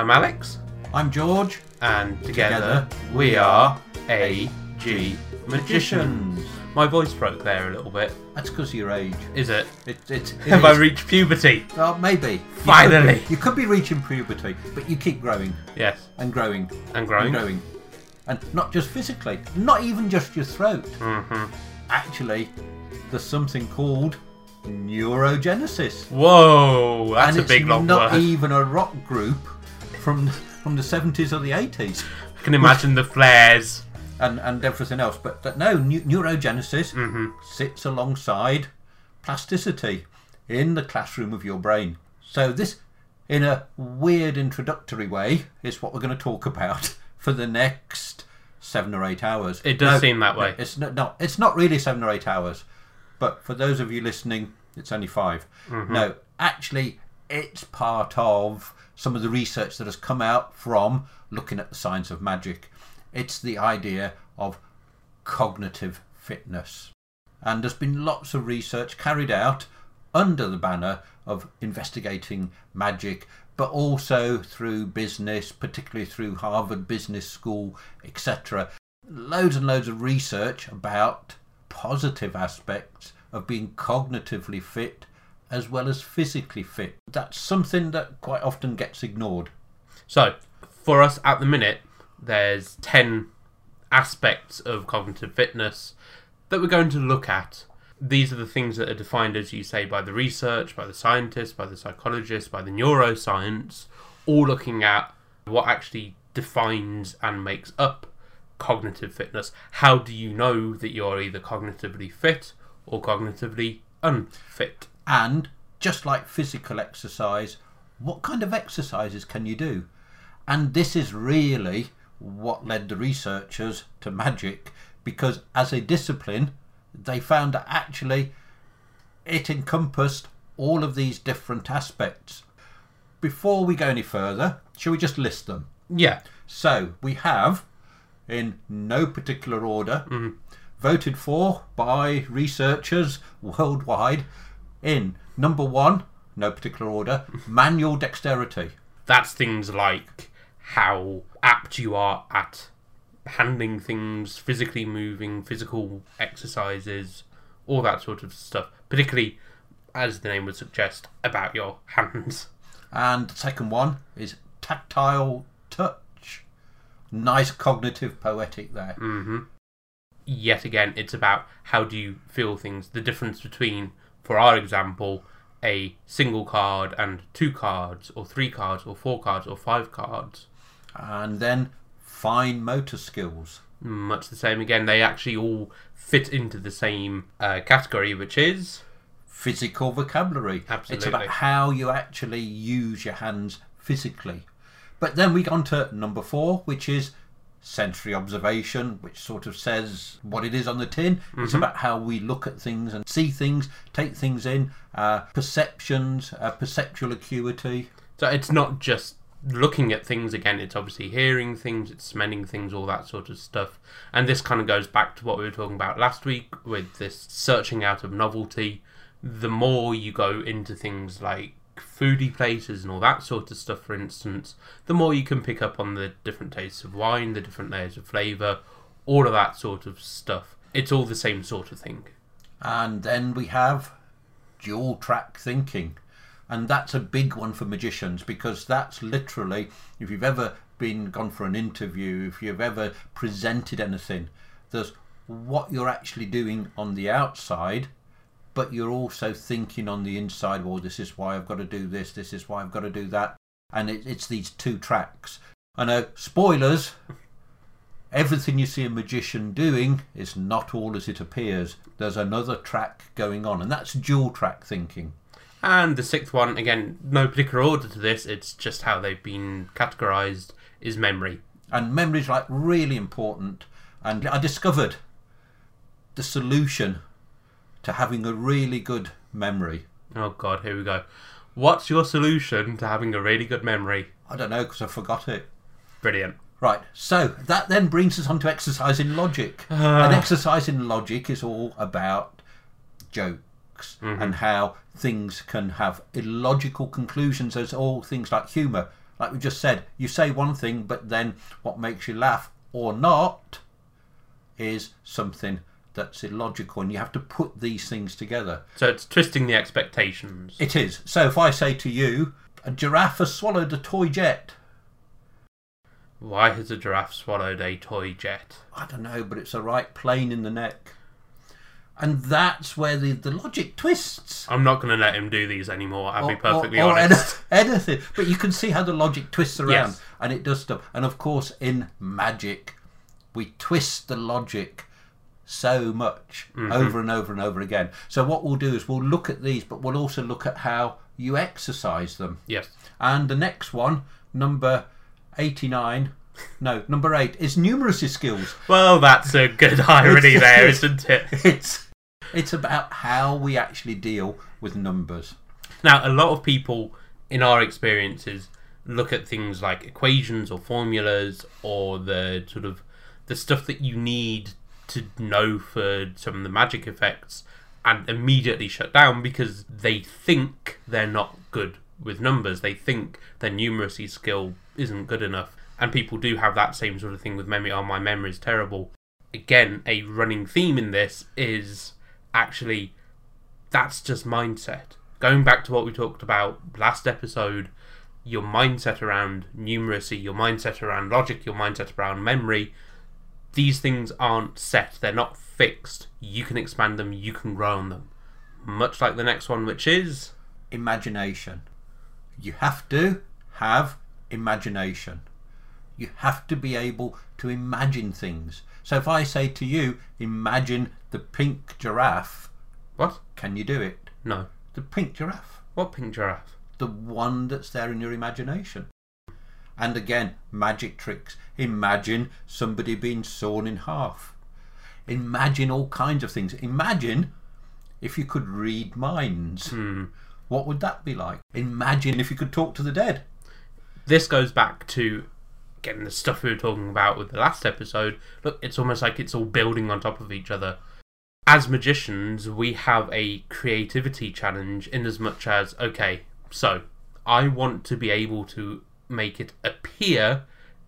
I'm Alex, I'm George. and together, Together, we are AG Magicians. My voice broke there a little bit. That's because of your age. Is it? It, it, it Have I reached puberty? Well, maybe. You Finally. could be- You could, be reaching puberty, but you keep growing Yes. and growing And growing. and growing. And not just physically, not even just your throat. hmm Actually, there's something called neurogenesis. Whoa, that's and a it's big long not even a rock group from from the 70s or the 80s I can imagine the flares. and, and everything else. But that- no, neu- neurogenesis hmm sits alongside plasticity in the classroom of your brain. So this, in a weird introductory way, is what we're going to talk about for the next seven or eight hours. It does No, seem that way. It's not, no, it's not really seven or eight hours, but for those of you listening, it's only 5 Mm-hmm. No, actually, it's part of some of the research that has come out from looking at the science of magic. It's the idea of cognitive fitness. And there's been lots of research carried out under the banner of investigating magic, but also through business, particularly through Harvard Business School, etc. Loads and loads of research about positive aspects of being cognitively fit as well as physically fit. That's something that quite often gets ignored. So, for us at the minute, there's 10 aspects of cognitive fitness that we're going to look at. These are the things that are defined, as you say, by the research, by the scientists, by the psychologists, by the neuroscience, all looking at what actually defines and makes up cognitive fitness. How do you know that you're either cognitively fit or cognitively unfit? And just like physical exercise, what kind of exercises can you do? And this is really what led the researchers to magic because as a discipline, they found that actually it encompassed all of these different aspects. Before we go any further, shall we just list them? Yeah. So we have, in no particular order, mm-hmm. voted for by researchers worldwide in number one, no particular order, manual dexterity. that's things like how apt you are at handling things, physically moving, physical exercises, all that sort of stuff. Particularly, as the name would suggest, about your hands. And the second one is tactile touch. Nice cognitive poetic there. hmm Yet again, it's about how do you feel things. The difference between, for our example, a single card and two cards, or three cards, or four cards, or five cards. And then fine motor skills. Much the same again. They actually all fit into the same uh, category, which is physical vocabulary. Absolutely. It's about how you actually use your hands physically. But then we go on to number four, which is sensory observation, which sort of says what it is on the tin. It's about how we look at things and see things, take things in, uh, perceptions, uh, perceptual acuity. So it's not just looking at things again, it's obviously hearing things, it's smelling things, all that sort of stuff. And this kind of goes back to what we were talking about last week with this searching out of novelty. The more you go into things like foodie places and all that sort of stuff, for instance, the more you can pick up on the different tastes of wine, the different layers of flavour, all of that sort of stuff. It's all the same sort of thing. And then we have dual track thinking. And that's a big one for magicians because that's literally, if you've ever been gone for an interview, if you've ever presented anything, there's what you're actually doing on the outside, but you're also thinking on the inside, well, this is why I've got to do this, this is why I've got to do that. And it, it's these two tracks. I know, spoilers, everything you see a magician doing is not all as it appears. There's another track going on, and that's dual track thinking. And the sixth one, again, no particular order to this, it's just how they've been categorized, is memory. And memory's like really important. And I discovered the solution to having a really good memory. Oh god, here we go. What's your solution to having a really good memory? I don't know because I forgot it. Brilliant. Right, so that then brings us on to exercise in logic. And exercise in logic is all about jokes mm-hmm. and how things can have illogical conclusions. There's all things like humour. like we just said, you say one thing, but then what makes you laugh or not is something that's illogical, and you have to put these things together. So it's twisting the expectations. It is. So if I say to you, a giraffe has swallowed a toy jet, Why has a giraffe swallowed a toy jet? I don't know, but it's a right plane in the neck. And that's where the, the logic twists. I'm not going to let him do these anymore. I'll be perfectly or, or honest. any- anything. But you can see how the logic twists around Yes. and it does stuff. And of course, in magic, we twist the logic so much Mm-hmm. over and over and over again. So, what we'll do is we'll look at these, but we'll also look at how you exercise them. Yes. And the next one, number 89, no, number 8, is numeracy skills. Well, that's a good irony there, isn't it? It's, it's about how we actually deal with numbers. Now, a lot of people in our experiences look at things like equations or formulas or the sort of the stuff that you need to know for some of the magic effects and immediately shut down because they think they're not good with numbers. They think their numeracy skill isn't good enough. And people do have that same sort of thing with memory. Oh, my memory is terrible. Again, a running theme in this is actually that's just mindset. Going back to what we talked about last episode, your mindset around numeracy, your mindset around logic, your mindset around memory, these things aren't set, they're not fixed. You can expand them, you can grow on them. Much like the next one, which is imagination. You have to have imagination. You have to be able to imagine things. So if I say to you, imagine the pink giraffe, what? can you do it? No. The pink giraffe. What pink giraffe? The one that's there in your imagination. And again, magic tricks. Imagine somebody being sawn in half. Imagine all kinds of things. Imagine if you could read minds. Hmm. What would that be like? Imagine if you could talk to the dead. This goes back to getting the stuff we were talking about with the last episode. Look, it's almost like it's all building on top of each other. As magicians, we have a creativity challenge in as much as, okay, so I want to be able to make it appear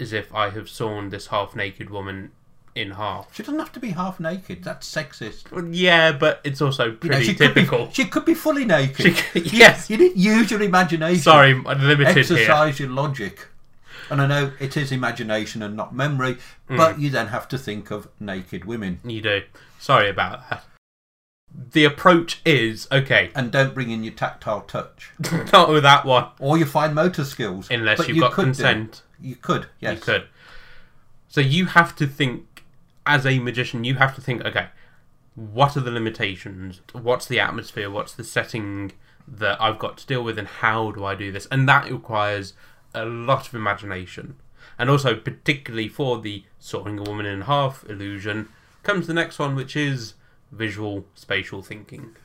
as if I have sawn this half naked woman in half. She doesn't have to be half naked. That's sexist. Well, yeah, but it's also You know, pretty she could be- typical. she could be fully naked. Could- yes. You didn't use your imagination. Sorry, I'm limited here. Exercise your logic. And I know it is imagination and not memory, but mm. you then have to think of naked women. You do. Sorry about that. The approach is okay, And don't bring in your tactile touch not with that one. or your fine motor skills. Unless But you've you got could do. consent. You could, yes. You could. So you have to think, as a magician, you have to think, okay, what are the limitations? What's the atmosphere? What's the setting that I've got to deal with, and how do I do this? And that requires a lot of imagination. And also, particularly for the sawing a woman in half illusion, comes the next one, which is visual spatial thinking.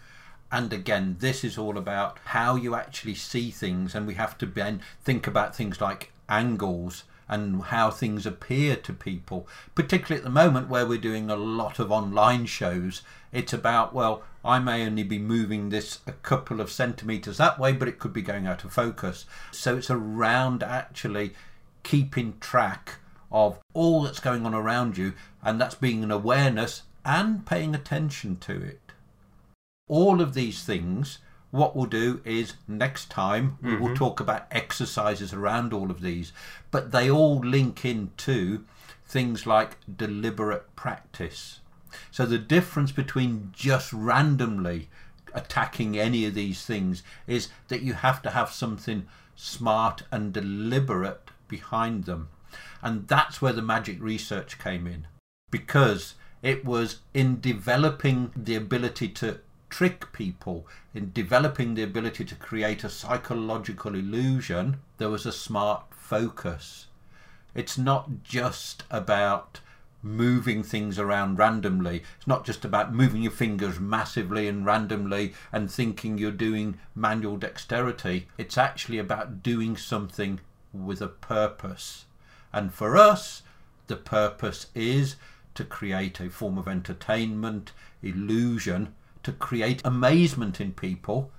And again, this is all about how you actually see things, and we have to then think about things like angles and how things appear to people. Particularly at the moment where we're doing a lot of online shows, it's about, well, I may only be moving this a couple of centimetres that way, but it could be going out of focus. So it's around actually keeping track of all that's going on around you, and that's being an awareness and paying attention to it. All of these things what we'll do is next time we will mm-hmm. talk about exercises around all of these but they all link into things like deliberate practice. So the difference between just randomly attacking any of these things is that you have to have something smart and deliberate behind them. And that's where the magic research came in because it was in developing the ability to trick people, in developing the ability to create a psychological illusion, there was a smart focus. It's not just about moving things around randomly. It's not just about moving your fingers massively and randomly and thinking you're doing manual dexterity. It's actually about doing something with a purpose. And for us, the purpose is to create a form of entertainment, illusion, to create amazement in people.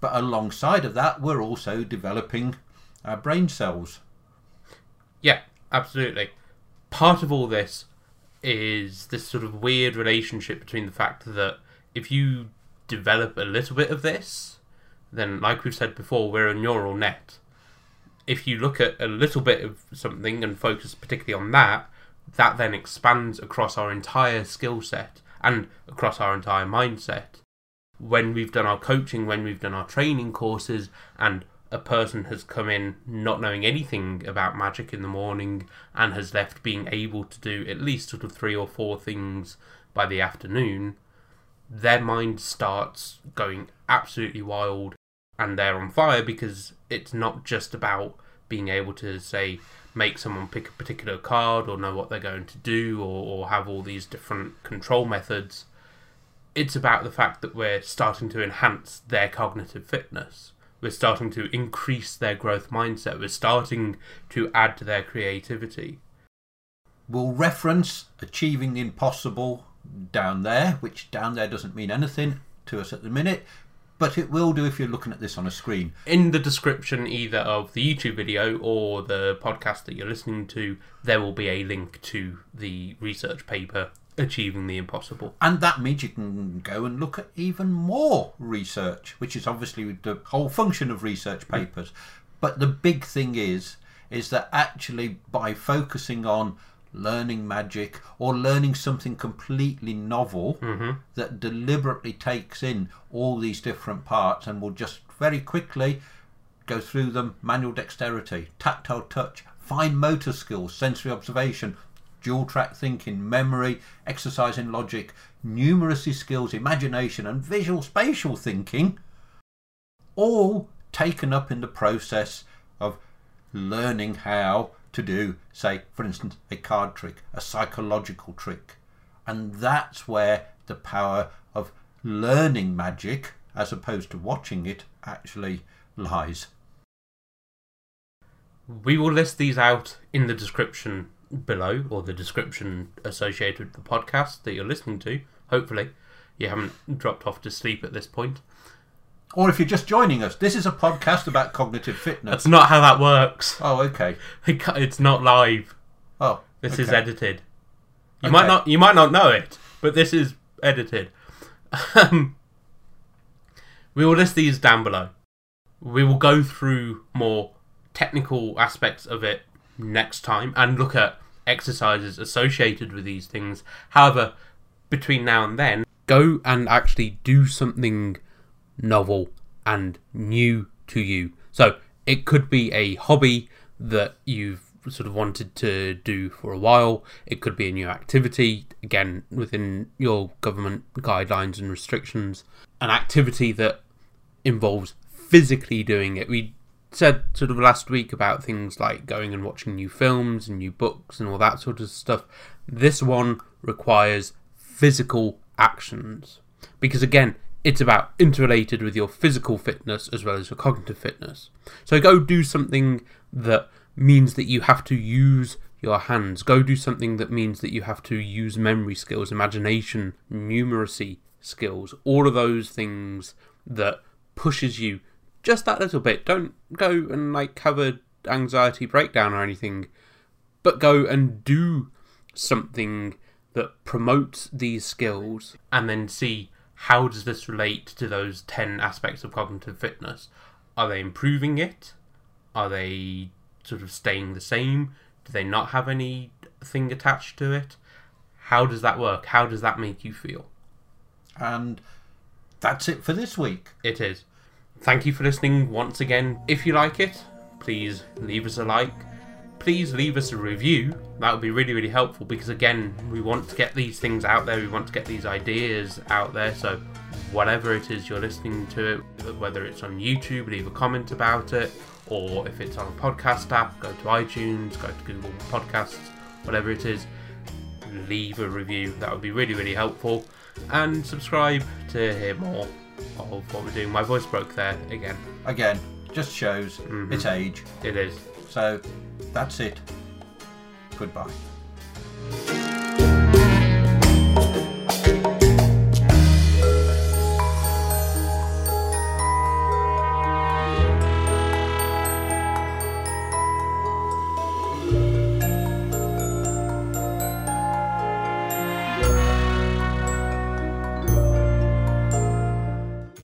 But alongside of that, we're also developing our brain cells. Yeah, absolutely. Part of all this is this sort of weird relationship between the fact that if you develop a little bit of this, then, like we've said before, we're a neural net. If you look at a little bit of something and focus particularly on that, that then expands across our entire skill set and across our entire mindset. When we've done our coaching, when we've done our training courses, and a person has come in not knowing anything about magic in the morning and has left being able to do at least sort of three or four things by the afternoon, their mind starts going absolutely wild and they're on fire because it's not just about being able to say make someone pick a particular card or know what they're going to do or, or have all these different control methods it's about the fact that we're starting to enhance their cognitive fitness. We're starting to increase their growth mindset. We're starting to add to their creativity. We'll reference achieving the impossible down there, which down there doesn't mean anything to us at the minute, but it will do if you're looking at this on a screen. in the description either of the YouTube video or the podcast that you're listening to, there will be a link to the research paper Achieving the Impossible. And that means you can go and look at even more research, which is obviously the whole function of research papers. But the big thing is, is that actually by focusing on learning magic or learning something completely novel mm-hmm. that deliberately takes in all these different parts and will just very quickly go through them manual dexterity, tactile touch, fine motor skills, sensory observation, dual track thinking, memory, exercising logic, numeracy skills, imagination, and visual spatial thinking, all taken up in the process of learning how to do, say, for instance, a card trick, a psychological trick. And that's where the power of learning magic, as opposed to watching it, actually lies. We will list these out in the description below, or the description associated with the podcast that you're listening to. Hopefully, you haven't dropped off to sleep at this point. Or if you're just joining us, this is a podcast about cognitive fitness. That's not how that works. Oh, okay. It's not live. Oh, This is edited. You Okay. might not you might not know it, but this is edited. Um, we will list these down below. We will go through more technical aspects of it next time and look at exercises associated with these things. However, between now and then, go and actually do something novel and new to you. So it could be a hobby that you've sort of wanted to do for a while. It could be a new activity, again, within your government guidelines and restrictions. An activity that involves physically doing it. We said sort of last week about things like going and watching new films and new books and all that sort of stuff. This one requires physical actions because again it's about interrelated with your physical fitness as well as your cognitive fitness. So go do something that means that you have to use your hands. Go do something that means that you have to use memory skills imagination numeracy skills all of those things that pushes you just that little bit. Don't go and like have anxiety breakdown or anything but go and do something that promotes these skills and then see how does this relate to those 10 aspects of cognitive fitness? Are they improving it? Are they sort of staying the same? Do they not have anything attached to it? How does that work? How does that make you feel? And that's it for this week. it is. Thank you for listening once again. If you like it please leave us a like please leave us a review. That would be really really helpful because again we want to get these things out there. We want to get these ideas out there. So whatever it is you're listening to it whether it's on youtube leave a comment about it. Or if it's on a podcast app go to itunes go to google podcasts whatever it is. Leave a review. That would be really really helpful. And subscribe to hear more of what we're doing. My voice broke there again. Again, just shows mm-hmm. its age. it is So that's it. Goodbye.